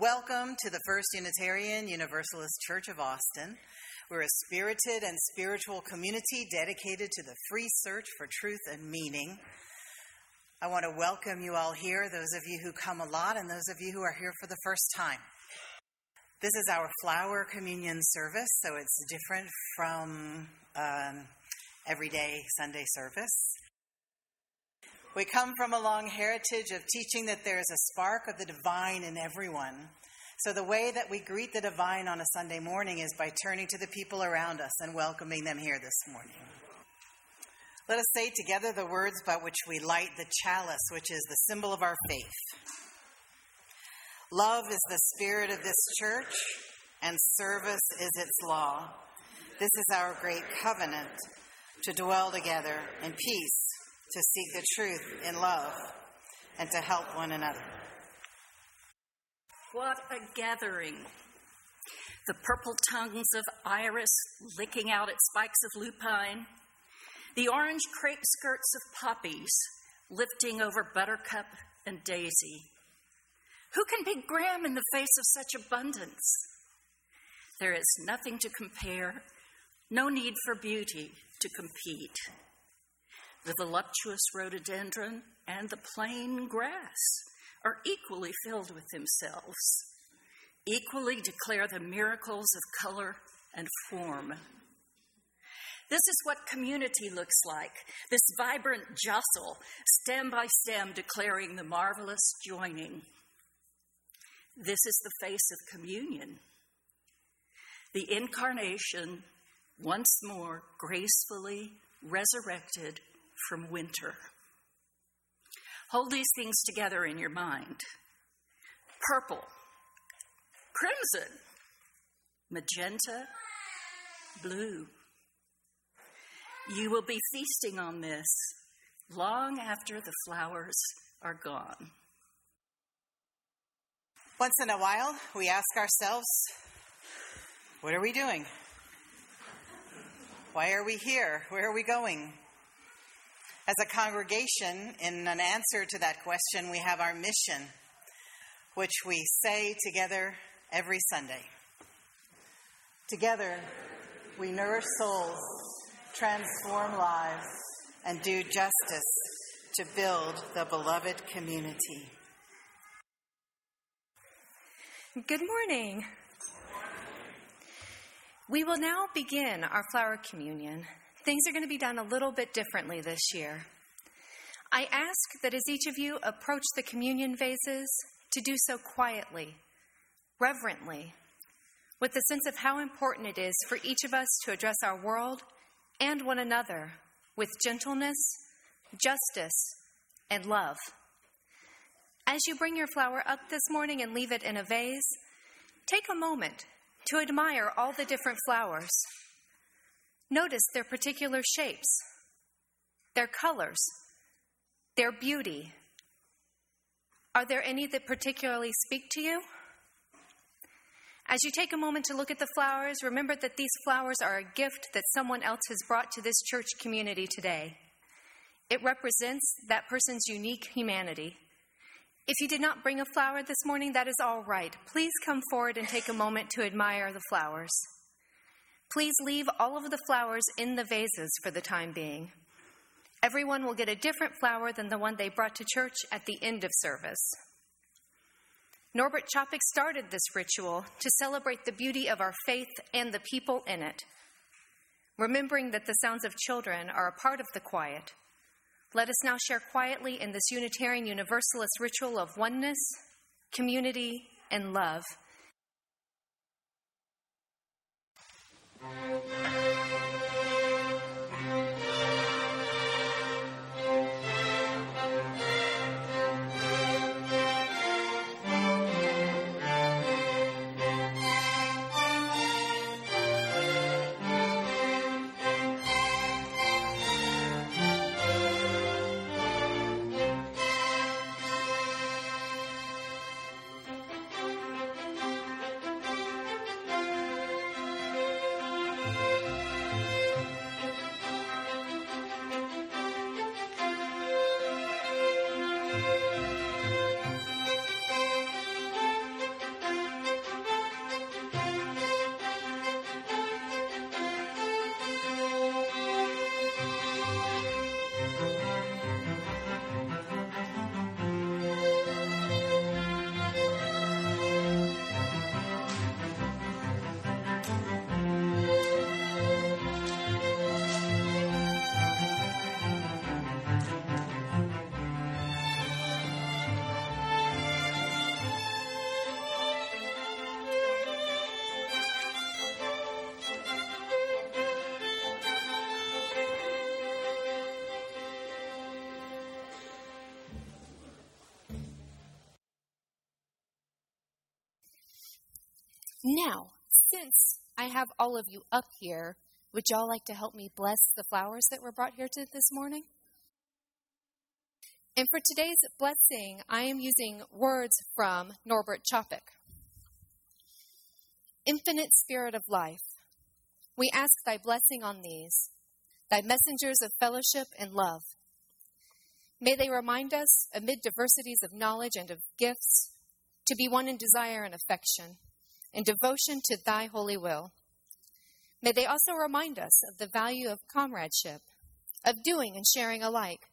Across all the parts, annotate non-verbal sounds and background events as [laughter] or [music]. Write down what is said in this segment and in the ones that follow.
Welcome to the First Unitarian Universalist Church of Austin. We're a spirited and spiritual community dedicated to the free search for truth and meaning. I want to welcome you all here, those of you who come a lot and those of you who are here for the first time. This is our flower communion service, so it's different from um, everyday Sunday service. We come from a long heritage of teaching that there is a spark of the divine in everyone. So, the way that we greet the divine on a Sunday morning is by turning to the people around us and welcoming them here this morning. Let us say together the words by which we light the chalice, which is the symbol of our faith. Love is the spirit of this church, and service is its law. This is our great covenant to dwell together in peace to seek the truth in love, and to help one another. What a gathering! The purple tongues of iris licking out at spikes of lupine, the orange crepe skirts of poppies lifting over buttercup and daisy. Who can be Graham in the face of such abundance? There is nothing to compare, no need for beauty to compete. The voluptuous rhododendron and the plain grass are equally filled with themselves, equally declare the miracles of color and form. This is what community looks like this vibrant jostle, stem by stem, declaring the marvelous joining. This is the face of communion. The incarnation, once more gracefully resurrected from winter. Hold these things together in your mind purple, crimson, magenta, blue. You will be feasting on this long after the flowers are gone. Once in a while, we ask ourselves, what are we doing? Why are we here? Where are we going? As a congregation, in an answer to that question, we have our mission, which we say together every Sunday. Together, we nourish souls, transform lives, and do justice to build the beloved community. Good morning. We will now begin our flower communion things are going to be done a little bit differently this year. I ask that as each of you approach the communion vases, to do so quietly, reverently, with the sense of how important it is for each of us to address our world and one another with gentleness, justice, and love. As you bring your flower up this morning and leave it in a vase, take a moment to admire all the different flowers Notice their particular shapes, their colors, their beauty. Are there any that particularly speak to you? As you take a moment to look at the flowers, remember that these flowers are a gift that someone else has brought to this church community today. It represents that person's unique humanity. If you did not bring a flower this morning, that is all right. Please come forward and take a moment to admire the flowers. Please leave all of the flowers in the vases for the time being. Everyone will get a different flower than the one they brought to church at the end of service. Norbert Čapek started this ritual to celebrate the beauty of our faith and the people in it. Remembering that the sounds of children are a part of the quiet, let us now share quietly in this Unitarian Universalist ritual of oneness, community, and love Thank you. Now, since I have all of you up here, would y'all like to help me bless the flowers that were brought here to this morning? And for today's blessing, I am using words from Norbert Čapek. Infinite Spirit of life, we ask thy blessing on these, thy messengers of fellowship and love. May they remind us, amid diversities of knowledge and of gifts, to be one in desire and affection, in devotion to thy holy will. May they also remind us of the value of comradeship, of doing and sharing alike.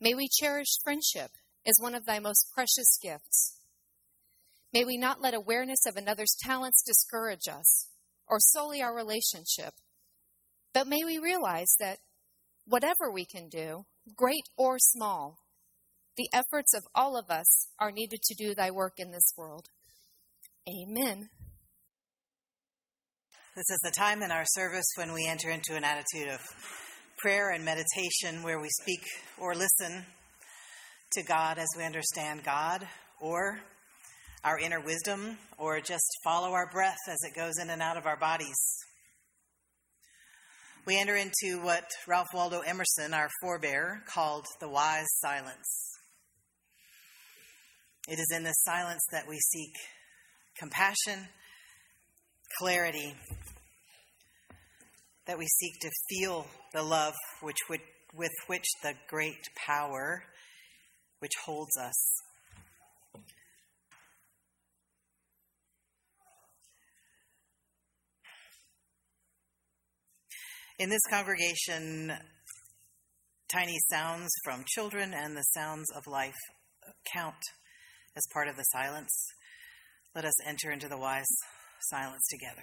May we cherish friendship as one of thy most precious gifts. May we not let awareness of another's talents discourage us or sully our relationship, but may we realize that whatever we can do, great or small, the efforts of all of us are needed to do thy work in this world. Amen. This is the time in our service when we enter into an attitude of prayer and meditation where we speak or listen to God as we understand God or our inner wisdom or just follow our breath as it goes in and out of our bodies. We enter into what Ralph Waldo Emerson, our forebear, called the wise silence. It is in this silence that we seek compassion, clarity, that we seek to feel the love which would, with which the great power which holds us. In this congregation, tiny sounds from children and the sounds of life count as part of the silence. Let us enter into the wise silence together.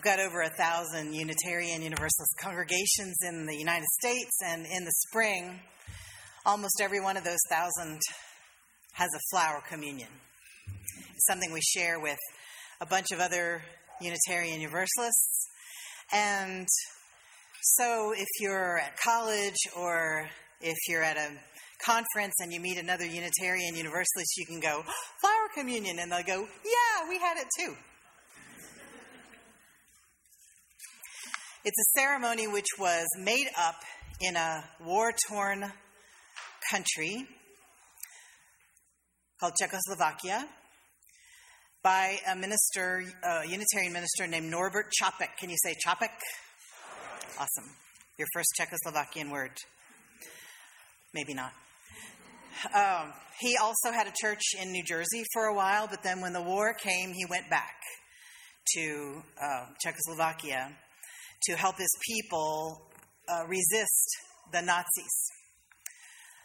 We've got over a thousand Unitarian Universalist congregations in the United States, and in the spring, almost every one of those thousand has a flower communion. It's something we share with a bunch of other Unitarian Universalists. And so, if you're at college or if you're at a conference and you meet another Unitarian Universalist, you can go, Flower communion. And they'll go, Yeah, we had it too. It's a ceremony which was made up in a war torn country called Czechoslovakia by a minister, a Unitarian minister named Norbert Čapek. Can you say Čapek? Awesome. Your first Czechoslovakian word. Maybe not. Um, he also had a church in New Jersey for a while, but then when the war came, he went back to uh, Czechoslovakia to help his people uh, resist the Nazis.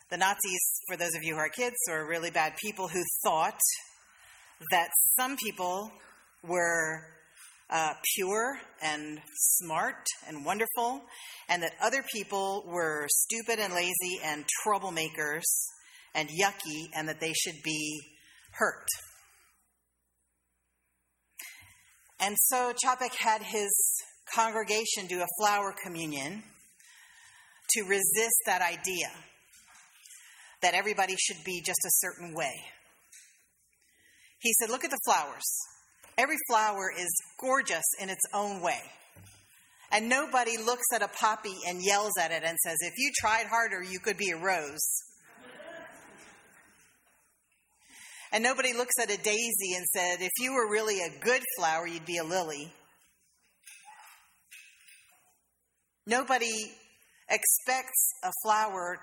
The Nazis, for those of you who are kids, were really bad people who thought that some people were uh, pure and smart and wonderful, and that other people were stupid and lazy and troublemakers and yucky, and that they should be hurt. And so Čapek had his congregation do a flower communion to resist that idea that everybody should be just a certain way. He said, Look at the flowers. Every flower is gorgeous in its own way. And nobody looks at a poppy and yells at it and says, If you tried harder, you could be a rose. And nobody looks at a daisy and said, If you were really a good flower, you'd be a lily. Nobody expects a flower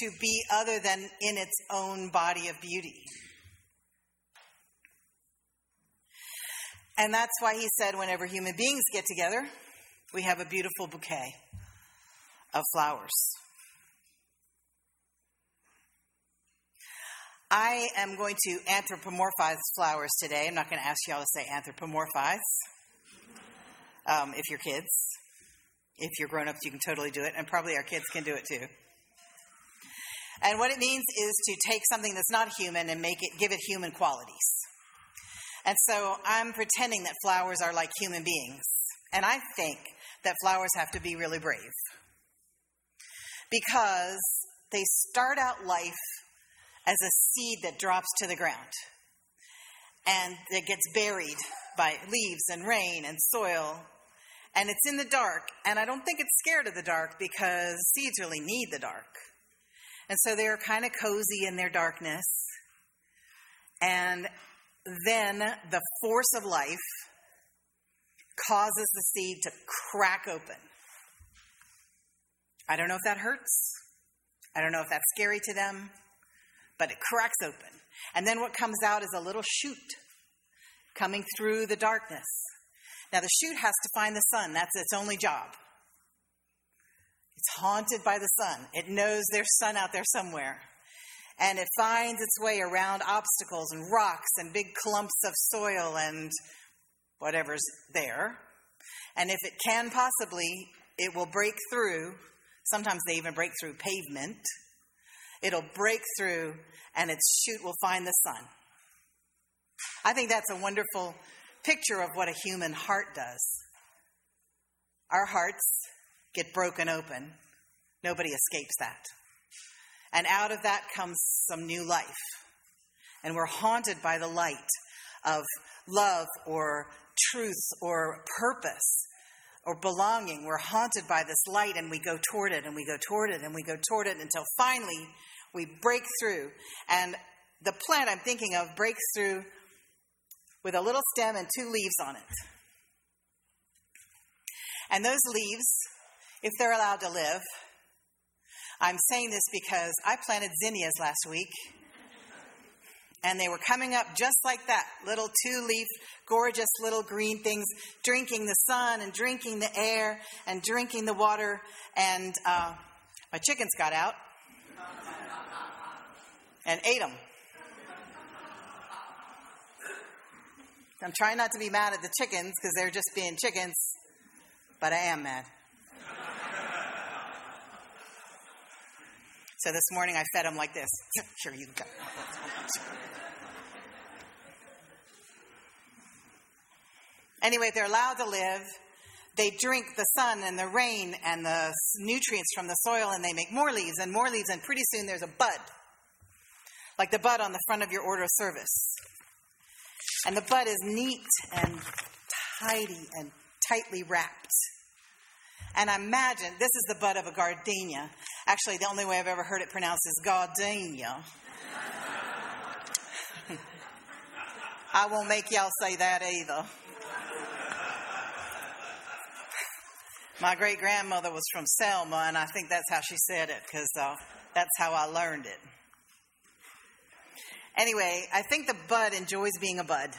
to be other than in its own body of beauty. And that's why he said, whenever human beings get together, we have a beautiful bouquet of flowers. I am going to anthropomorphize flowers today. I'm not going to ask y'all to say anthropomorphize um, if you're kids. If you're grown ups, you can totally do it, and probably our kids can do it too. And what it means is to take something that's not human and make it give it human qualities. And so I'm pretending that flowers are like human beings. And I think that flowers have to be really brave. Because they start out life as a seed that drops to the ground and it gets buried by leaves and rain and soil and it's in the dark. And I don't think it's scared of the dark because seeds really need the dark. And so they're kind of cozy in their darkness. And then the force of life causes the seed to crack open. I don't know if that hurts. I don't know if that's scary to them, but it cracks open. And then what comes out is a little shoot coming through the darkness. Now, the shoot has to find the sun, that's its only job. It's haunted by the sun, it knows there's sun out there somewhere. And it finds its way around obstacles and rocks and big clumps of soil and whatever's there. And if it can possibly, it will break through. Sometimes they even break through pavement. It'll break through and its shoot will find the sun. I think that's a wonderful picture of what a human heart does. Our hearts get broken open. Nobody escapes that. And out of that comes some new life. And we're haunted by the light of love or truth or purpose or belonging. We're haunted by this light and we go toward it and we go toward it and we go toward it until finally we break through. And the plant I'm thinking of breaks through with a little stem and two leaves on it. And those leaves, if they're allowed to live, I'm saying this because I planted zinnias last week and they were coming up just like that little two leaf, gorgeous little green things, drinking the sun and drinking the air and drinking the water. And uh, my chickens got out and ate them. I'm trying not to be mad at the chickens because they're just being chickens, but I am mad. So this morning I fed them like this. [laughs] Here you go. Anyway, they're allowed to live. They drink the sun and the rain and the nutrients from the soil, and they make more leaves and more leaves, and pretty soon there's a bud, like the bud on the front of your order of service. And the bud is neat and tidy and tightly wrapped. And I imagine this is the bud of a gardenia. Actually, the only way I've ever heard it pronounced is gardenia. [laughs] I won't make y'all say that either. [laughs] My great grandmother was from Selma, and I think that's how she said it because uh, that's how I learned it. Anyway, I think the bud enjoys being a bud.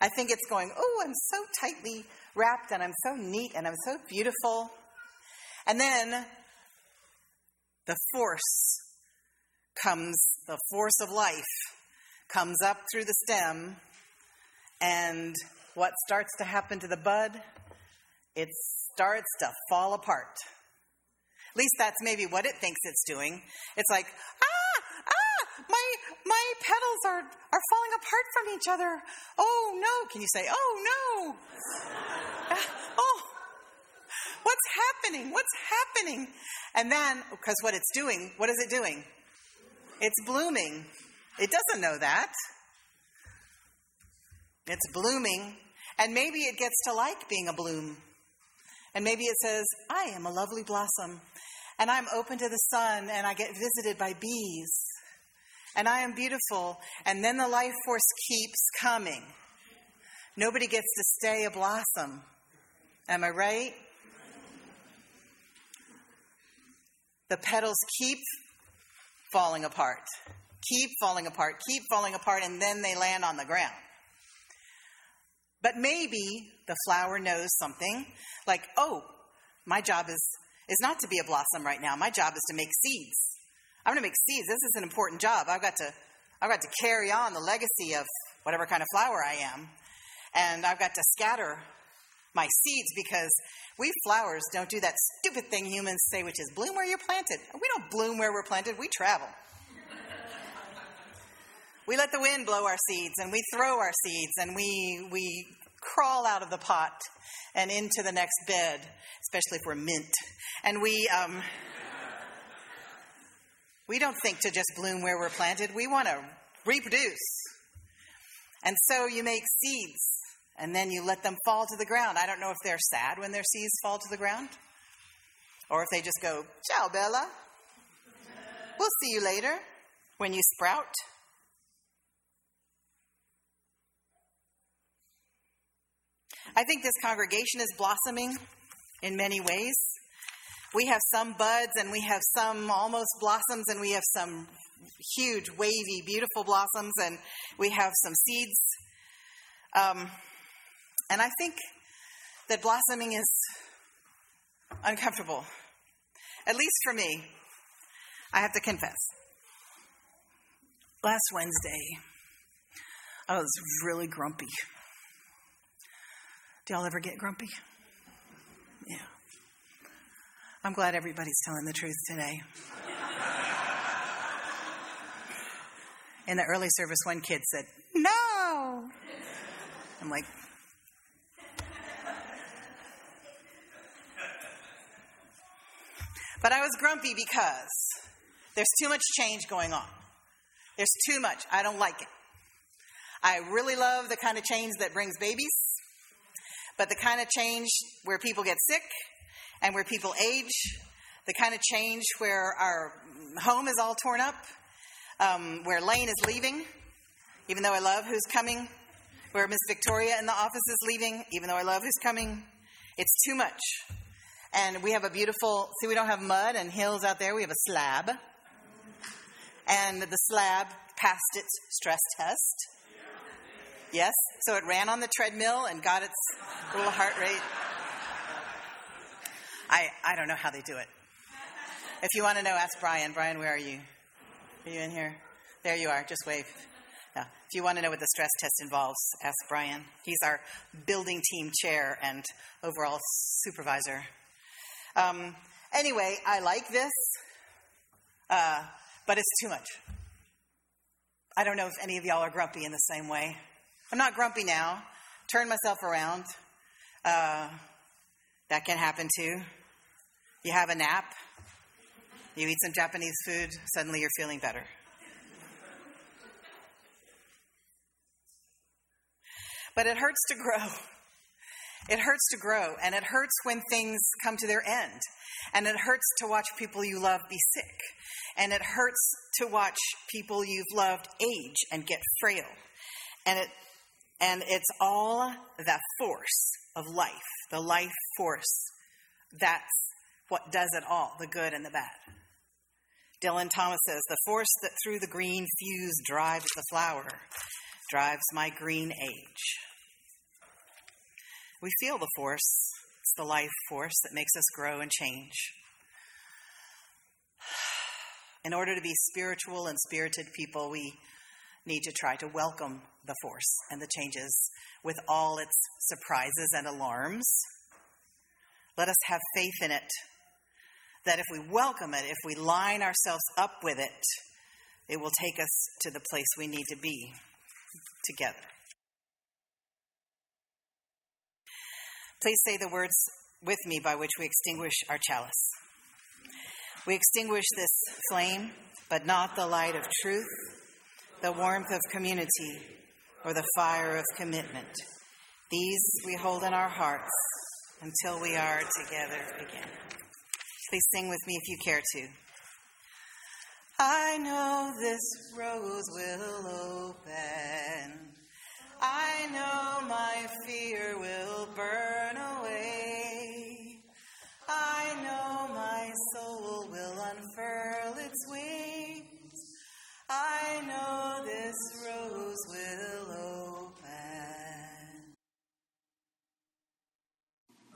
I think it's going, oh, I'm so tightly wrapped and I'm so neat and I'm so beautiful. And then the force comes, the force of life comes up through the stem. And what starts to happen to the bud? It starts to fall apart. At least that's maybe what it thinks it's doing. It's like, ah, petals are are falling apart from each other. Oh no! Can you say, oh no? oh, what's happening? What's happening? And then, because what it's doing, what is it doing? It's blooming. It doesn't know that. It's blooming, and maybe it gets to like being a bloom. And maybe it says, I am a lovely blossom, and I'm open to the sun, and I get visited by bees, and I am beautiful. And then the life force keeps coming. Nobody gets to stay a blossom. Am I right? The petals keep falling apart, keep falling apart, keep falling apart, and then they land on the ground. But maybe the flower knows something like, oh, my job is, is not to be a blossom right now. My job is to make seeds. I'm going to make seeds. This is an important job. I've got to, I've got to carry on the legacy of whatever kind of flower I am. And I've got to scatter my seeds because we flowers don't do that stupid thing humans say, which is bloom where you're planted. We don't bloom where we're planted, we travel. we let the wind blow our seeds and we throw our seeds and we, we crawl out of the pot and into the next bed, especially if we're mint. And we, um, we don't think to just bloom where we're planted, we want to reproduce. And so you make seeds and then you let them fall to the ground. I don't know if they're sad when their seeds fall to the ground or if they just go, Ciao, Bella. We'll see you later when you sprout. I think this congregation is blossoming in many ways. We have some buds and we have some almost blossoms and we have some huge, wavy, beautiful blossoms and we have some seeds. Um, and I think that blossoming is uncomfortable, at least for me. I have to confess. Last Wednesday, I was really grumpy. Do y'all ever get grumpy? Yeah. I'm glad everybody's telling the truth today. In the early service, one kid said, No. I'm like, But I was grumpy because there's too much change going on. There's too much. I don't like it. I really love the kind of change that brings babies, but the kind of change where people get sick and where people age, the kind of change where our home is all torn up, um, where Lane is leaving, even though I love who's coming, where Miss Victoria in the office is leaving, even though I love who's coming. It's too much. And we have a beautiful, see, we don't have mud and hills out there, we have a slab. And the slab passed its stress test. Yes? So it ran on the treadmill and got its little heart rate. I, I don't know how they do it. If you want to know, ask Brian. Brian, where are you? Are you in here? There you are. Just wave. Yeah. If you want to know what the stress test involves, ask Brian. He's our building team chair and overall supervisor. Um, anyway, I like this, uh, but it's too much. I don't know if any of y'all are grumpy in the same way. I'm not grumpy now. Turn myself around. Uh, that can happen too. You have a nap. You eat some Japanese food. Suddenly you're feeling better. But it hurts to grow. It hurts to grow, and it hurts when things come to their end. And it hurts to watch people you love be sick. And it hurts to watch people you've loved age and get frail. And it and it's all the force of life, the life force. That's what does it all, the good and the bad. Dylan Thomas says, The force that through the green fuse drives the flower, drives my green age. We feel the force. It's the life force that makes us grow and change. [sighs] In order to be spiritual and spirited people, we need to try to welcome the force and the changes with all its surprises and alarms. Let us have faith in it that if we welcome it, if we line ourselves up with it, it will take us to the place we need to be together. Please say the words with me by which we extinguish our chalice. We extinguish this flame, but not the light of truth, the warmth of community, or the fire of commitment. These we hold in our hearts until we are together again. Sing with me if you care to. I know this rose will open. I know my fear will burn away. I know my soul will unfurl its wings. I know this rose will